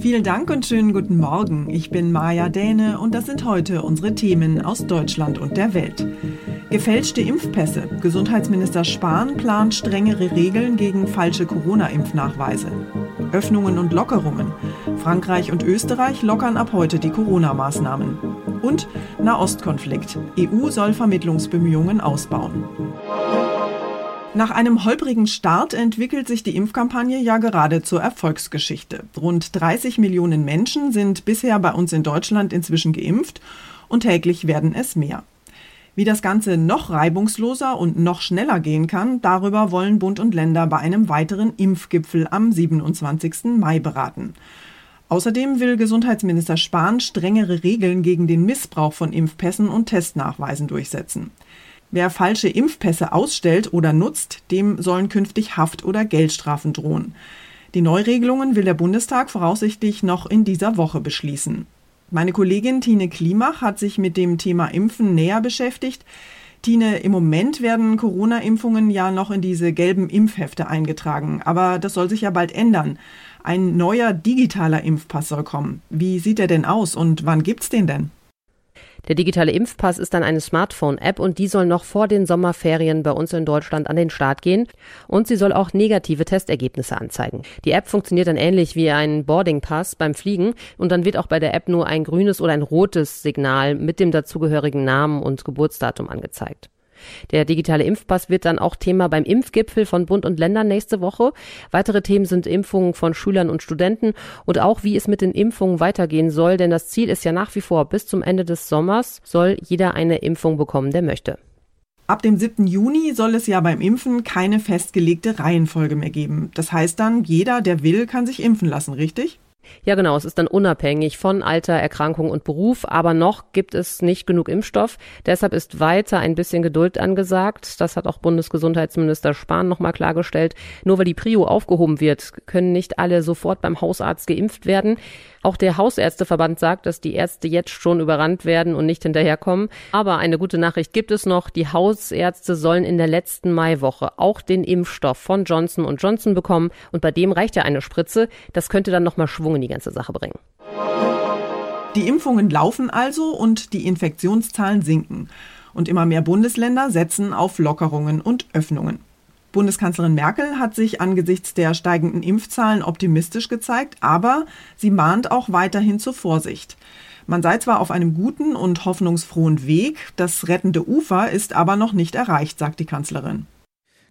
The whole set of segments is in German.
Vielen Dank und schönen guten Morgen. Ich bin Maja Däne und das sind heute unsere Themen aus Deutschland und der Welt. Gefälschte Impfpässe. Gesundheitsminister Spahn plant strengere Regeln gegen falsche Corona-Impfnachweise. Öffnungen und Lockerungen. Frankreich und Österreich lockern ab heute die Corona-Maßnahmen. Und Nahostkonflikt. EU soll Vermittlungsbemühungen ausbauen. Nach einem holprigen Start entwickelt sich die Impfkampagne ja gerade zur Erfolgsgeschichte. Rund 30 Millionen Menschen sind bisher bei uns in Deutschland inzwischen geimpft und täglich werden es mehr. Wie das Ganze noch reibungsloser und noch schneller gehen kann, darüber wollen Bund und Länder bei einem weiteren Impfgipfel am 27. Mai beraten. Außerdem will Gesundheitsminister Spahn strengere Regeln gegen den Missbrauch von Impfpässen und Testnachweisen durchsetzen. Wer falsche Impfpässe ausstellt oder nutzt, dem sollen künftig Haft- oder Geldstrafen drohen. Die Neuregelungen will der Bundestag voraussichtlich noch in dieser Woche beschließen. Meine Kollegin Tine Klimach hat sich mit dem Thema Impfen näher beschäftigt. Tine, im Moment werden Corona-Impfungen ja noch in diese gelben Impfhefte eingetragen, aber das soll sich ja bald ändern. Ein neuer digitaler Impfpass soll kommen. Wie sieht er denn aus und wann gibt's den denn? Der digitale Impfpass ist dann eine Smartphone-App und die soll noch vor den Sommerferien bei uns in Deutschland an den Start gehen und sie soll auch negative Testergebnisse anzeigen. Die App funktioniert dann ähnlich wie ein Boarding Pass beim Fliegen und dann wird auch bei der App nur ein grünes oder ein rotes Signal mit dem dazugehörigen Namen und Geburtsdatum angezeigt. Der digitale Impfpass wird dann auch Thema beim Impfgipfel von Bund und Ländern nächste Woche. Weitere Themen sind Impfungen von Schülern und Studenten und auch wie es mit den Impfungen weitergehen soll, denn das Ziel ist ja nach wie vor, bis zum Ende des Sommers soll jeder eine Impfung bekommen, der möchte. Ab dem 7. Juni soll es ja beim Impfen keine festgelegte Reihenfolge mehr geben. Das heißt dann, jeder, der will, kann sich impfen lassen, richtig? Ja, genau. Es ist dann unabhängig von Alter, Erkrankung und Beruf. Aber noch gibt es nicht genug Impfstoff. Deshalb ist weiter ein bisschen Geduld angesagt. Das hat auch Bundesgesundheitsminister Spahn nochmal klargestellt. Nur weil die Prio aufgehoben wird, können nicht alle sofort beim Hausarzt geimpft werden. Auch der Hausärzteverband sagt, dass die Ärzte jetzt schon überrannt werden und nicht hinterherkommen. Aber eine gute Nachricht gibt es noch. Die Hausärzte sollen in der letzten Maiwoche auch den Impfstoff von Johnson Johnson bekommen. Und bei dem reicht ja eine Spritze. Das könnte dann nochmal Schwung in die ganze Sache bringen. Die Impfungen laufen also und die Infektionszahlen sinken. Und immer mehr Bundesländer setzen auf Lockerungen und Öffnungen. Bundeskanzlerin Merkel hat sich angesichts der steigenden Impfzahlen optimistisch gezeigt, aber sie mahnt auch weiterhin zur Vorsicht. Man sei zwar auf einem guten und hoffnungsfrohen Weg, das rettende Ufer ist aber noch nicht erreicht, sagt die Kanzlerin.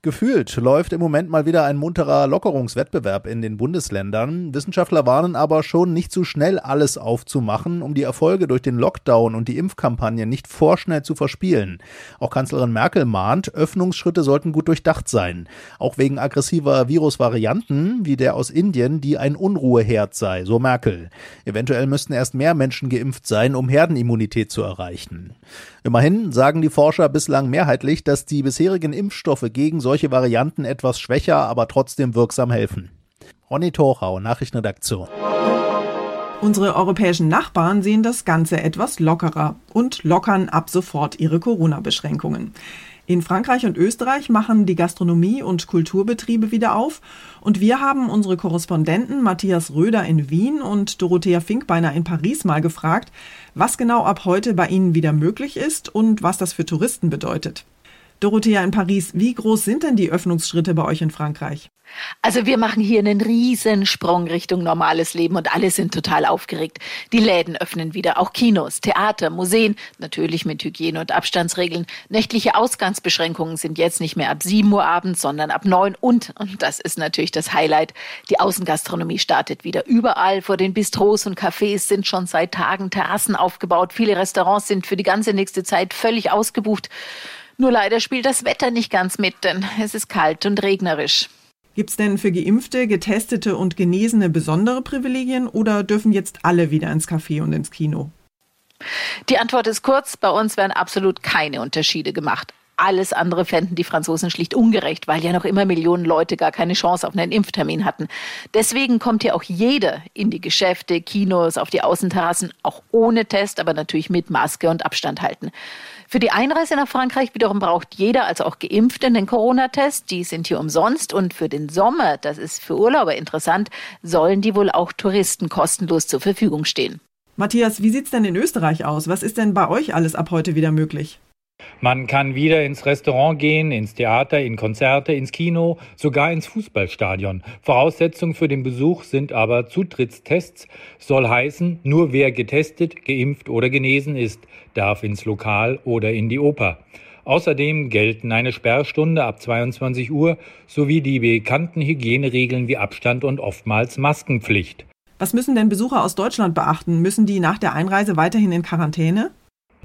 Gefühlt läuft im Moment mal wieder ein munterer Lockerungswettbewerb in den Bundesländern. Wissenschaftler warnen aber schon, nicht zu schnell alles aufzumachen, um die Erfolge durch den Lockdown und die Impfkampagne nicht vorschnell zu verspielen. Auch Kanzlerin Merkel mahnt, Öffnungsschritte sollten gut durchdacht sein. Auch wegen aggressiver Virusvarianten, wie der aus Indien, die ein Unruheherd sei, so Merkel. Eventuell müssten erst mehr Menschen geimpft sein, um Herdenimmunität zu erreichen. Immerhin sagen die Forscher bislang mehrheitlich, dass die bisherigen Impfstoffe gegen solche Varianten etwas schwächer, aber trotzdem wirksam helfen. Ronny Torchau, Nachrichtenredaktion. Unsere europäischen Nachbarn sehen das Ganze etwas lockerer und lockern ab sofort ihre Corona-Beschränkungen. In Frankreich und Österreich machen die Gastronomie und Kulturbetriebe wieder auf und wir haben unsere Korrespondenten Matthias Röder in Wien und Dorothea Finkbeiner in Paris mal gefragt, was genau ab heute bei ihnen wieder möglich ist und was das für Touristen bedeutet. Dorothea in Paris, wie groß sind denn die Öffnungsschritte bei euch in Frankreich? Also wir machen hier einen riesen Sprung Richtung normales Leben und alle sind total aufgeregt. Die Läden öffnen wieder, auch Kinos, Theater, Museen, natürlich mit Hygiene- und Abstandsregeln. Nächtliche Ausgangsbeschränkungen sind jetzt nicht mehr ab 7 Uhr abends, sondern ab 9 und, und das ist natürlich das Highlight, die Außengastronomie startet wieder. Überall vor den Bistros und Cafés sind schon seit Tagen Terrassen aufgebaut. Viele Restaurants sind für die ganze nächste Zeit völlig ausgebucht. Nur leider spielt das Wetter nicht ganz mit, denn es ist kalt und regnerisch. Gibt es denn für Geimpfte, Getestete und Genesene besondere Privilegien oder dürfen jetzt alle wieder ins Café und ins Kino? Die Antwort ist kurz, bei uns werden absolut keine Unterschiede gemacht. Alles andere fänden die Franzosen schlicht ungerecht, weil ja noch immer Millionen Leute gar keine Chance auf einen Impftermin hatten. Deswegen kommt hier auch jeder in die Geschäfte, Kinos, auf die Außenterrassen, auch ohne Test, aber natürlich mit Maske und Abstand halten. Für die Einreise nach Frankreich wiederum braucht jeder, also auch Geimpfte, einen Corona-Test. Die sind hier umsonst. Und für den Sommer, das ist für Urlauber interessant, sollen die wohl auch Touristen kostenlos zur Verfügung stehen. Matthias, wie sieht's denn in Österreich aus? Was ist denn bei euch alles ab heute wieder möglich? Man kann wieder ins Restaurant gehen, ins Theater, in Konzerte, ins Kino, sogar ins Fußballstadion. Voraussetzung für den Besuch sind aber Zutrittstests. Soll heißen, nur wer getestet, geimpft oder genesen ist, darf ins Lokal oder in die Oper. Außerdem gelten eine Sperrstunde ab 22 Uhr sowie die bekannten Hygieneregeln wie Abstand und oftmals Maskenpflicht. Was müssen denn Besucher aus Deutschland beachten? Müssen die nach der Einreise weiterhin in Quarantäne?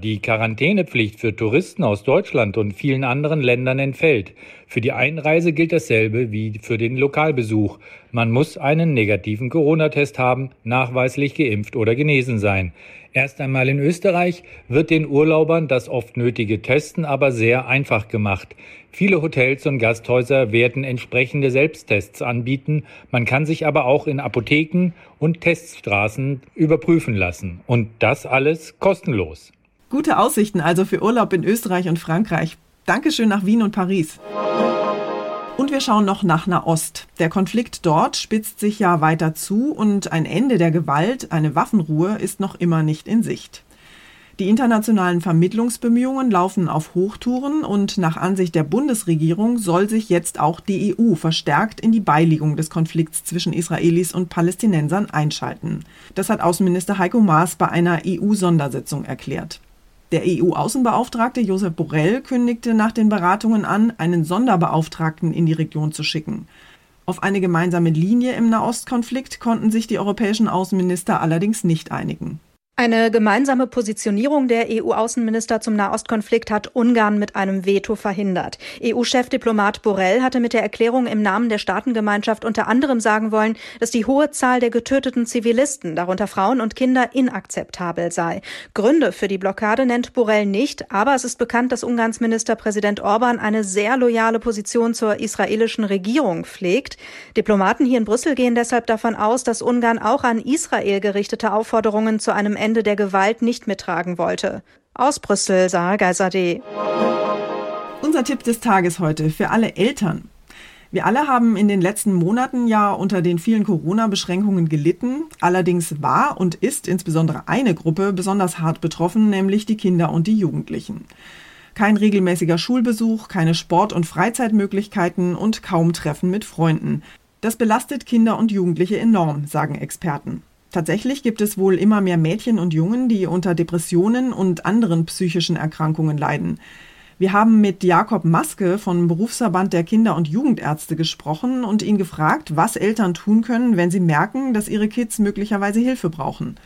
Die Quarantänepflicht für Touristen aus Deutschland und vielen anderen Ländern entfällt. Für die Einreise gilt dasselbe wie für den Lokalbesuch. Man muss einen negativen Corona-Test haben, nachweislich geimpft oder genesen sein. Erst einmal in Österreich wird den Urlaubern das oft nötige Testen aber sehr einfach gemacht. Viele Hotels und Gasthäuser werden entsprechende Selbsttests anbieten. Man kann sich aber auch in Apotheken und Teststraßen überprüfen lassen. Und das alles kostenlos. Gute Aussichten also für Urlaub in Österreich und Frankreich. Dankeschön nach Wien und Paris. Und wir schauen noch nach Nahost. Der Konflikt dort spitzt sich ja weiter zu und ein Ende der Gewalt, eine Waffenruhe, ist noch immer nicht in Sicht. Die internationalen Vermittlungsbemühungen laufen auf Hochtouren und nach Ansicht der Bundesregierung soll sich jetzt auch die EU verstärkt in die Beilegung des Konflikts zwischen Israelis und Palästinensern einschalten. Das hat Außenminister Heiko Maas bei einer EU-Sondersitzung erklärt. Der EU-Außenbeauftragte Josep Borrell kündigte nach den Beratungen an, einen Sonderbeauftragten in die Region zu schicken. Auf eine gemeinsame Linie im Nahostkonflikt konnten sich die europäischen Außenminister allerdings nicht einigen. Eine gemeinsame Positionierung der EU-Außenminister zum Nahostkonflikt hat Ungarn mit einem Veto verhindert. EU-Chefdiplomat Borrell hatte mit der Erklärung im Namen der Staatengemeinschaft unter anderem sagen wollen, dass die hohe Zahl der getöteten Zivilisten, darunter Frauen und Kinder, inakzeptabel sei. Gründe für die Blockade nennt Borrell nicht, aber es ist bekannt, dass Ungarns Ministerpräsident Orban eine sehr loyale Position zur israelischen Regierung pflegt. Diplomaten hier in Brüssel gehen deshalb davon aus, dass Ungarn auch an Israel gerichtete Aufforderungen zu einem Ende der Gewalt nicht mittragen wollte. Aus Brüssel, Sarah Geiserde. Unser Tipp des Tages heute für alle Eltern. Wir alle haben in den letzten Monaten ja unter den vielen Corona-Beschränkungen gelitten. Allerdings war und ist insbesondere eine Gruppe besonders hart betroffen, nämlich die Kinder und die Jugendlichen. Kein regelmäßiger Schulbesuch, keine Sport- und Freizeitmöglichkeiten und kaum Treffen mit Freunden. Das belastet Kinder und Jugendliche enorm, sagen Experten. Tatsächlich gibt es wohl immer mehr Mädchen und Jungen, die unter Depressionen und anderen psychischen Erkrankungen leiden. Wir haben mit Jakob Maske vom Berufsverband der Kinder- und Jugendärzte gesprochen und ihn gefragt, was Eltern tun können, wenn sie merken, dass ihre Kids möglicherweise Hilfe brauchen.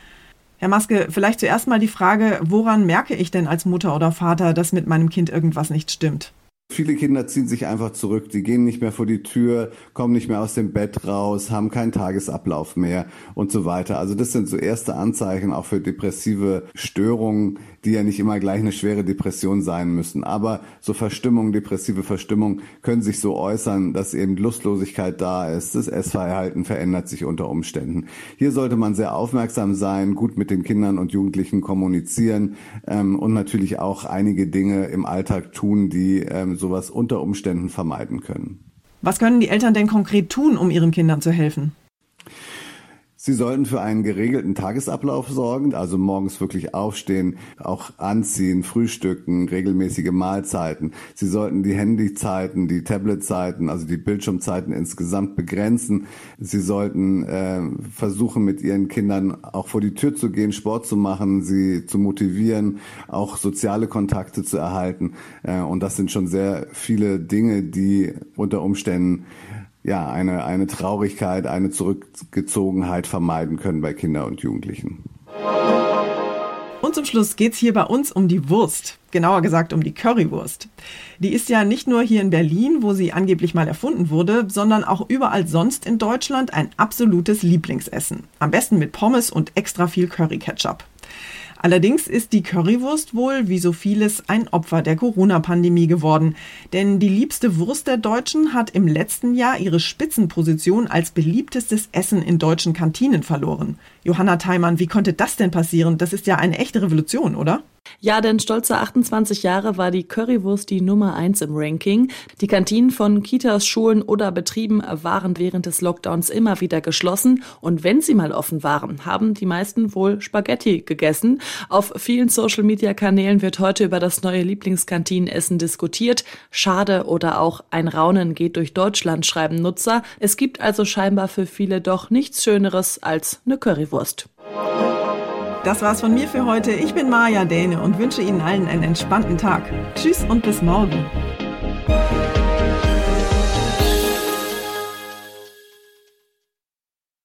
Herr Maske, vielleicht zuerst mal die Frage, woran merke ich denn als Mutter oder Vater, dass mit meinem Kind irgendwas nicht stimmt? Viele Kinder ziehen sich einfach zurück, die gehen nicht mehr vor die Tür, kommen nicht mehr aus dem Bett raus, haben keinen Tagesablauf mehr und so weiter. Also das sind so erste Anzeichen auch für depressive Störungen, die ja nicht immer gleich eine schwere Depression sein müssen. Aber so Verstimmung, depressive Verstimmung können sich so äußern, dass eben Lustlosigkeit da ist, das Essverhalten verändert sich unter Umständen. Hier sollte man sehr aufmerksam sein, gut mit den Kindern und Jugendlichen kommunizieren ähm, und natürlich auch einige Dinge im Alltag tun, die ähm, sowas unter Umständen vermeiden können. Was können die Eltern denn konkret tun, um ihren Kindern zu helfen? Sie sollten für einen geregelten Tagesablauf sorgen, also morgens wirklich aufstehen, auch anziehen, frühstücken, regelmäßige Mahlzeiten. Sie sollten die Handyzeiten, die Tabletzeiten, also die Bildschirmzeiten insgesamt begrenzen. Sie sollten äh, versuchen, mit ihren Kindern auch vor die Tür zu gehen, Sport zu machen, sie zu motivieren, auch soziale Kontakte zu erhalten. Äh, und das sind schon sehr viele Dinge, die unter Umständen ja, eine, eine Traurigkeit, eine Zurückgezogenheit vermeiden können bei Kindern und Jugendlichen. Und zum Schluss geht es hier bei uns um die Wurst. Genauer gesagt um die Currywurst. Die ist ja nicht nur hier in Berlin, wo sie angeblich mal erfunden wurde, sondern auch überall sonst in Deutschland ein absolutes Lieblingsessen. Am besten mit Pommes und extra viel Curry-Ketchup. Allerdings ist die Currywurst wohl, wie so vieles, ein Opfer der Corona-Pandemie geworden. Denn die liebste Wurst der Deutschen hat im letzten Jahr ihre Spitzenposition als beliebtestes Essen in deutschen Kantinen verloren. Johanna Theimann, wie konnte das denn passieren? Das ist ja eine echte Revolution, oder? Ja, denn stolze 28 Jahre war die Currywurst die Nummer eins im Ranking. Die Kantinen von Kitas, Schulen oder Betrieben waren während des Lockdowns immer wieder geschlossen. Und wenn sie mal offen waren, haben die meisten wohl Spaghetti gegessen. Auf vielen Social-Media-Kanälen wird heute über das neue Lieblingskantinenessen diskutiert. Schade oder auch ein Raunen geht durch Deutschland, schreiben Nutzer. Es gibt also scheinbar für viele doch nichts Schöneres als eine Currywurst. Das war's von mir für heute. Ich bin Maja Däne und wünsche Ihnen allen einen entspannten Tag. Tschüss und bis morgen.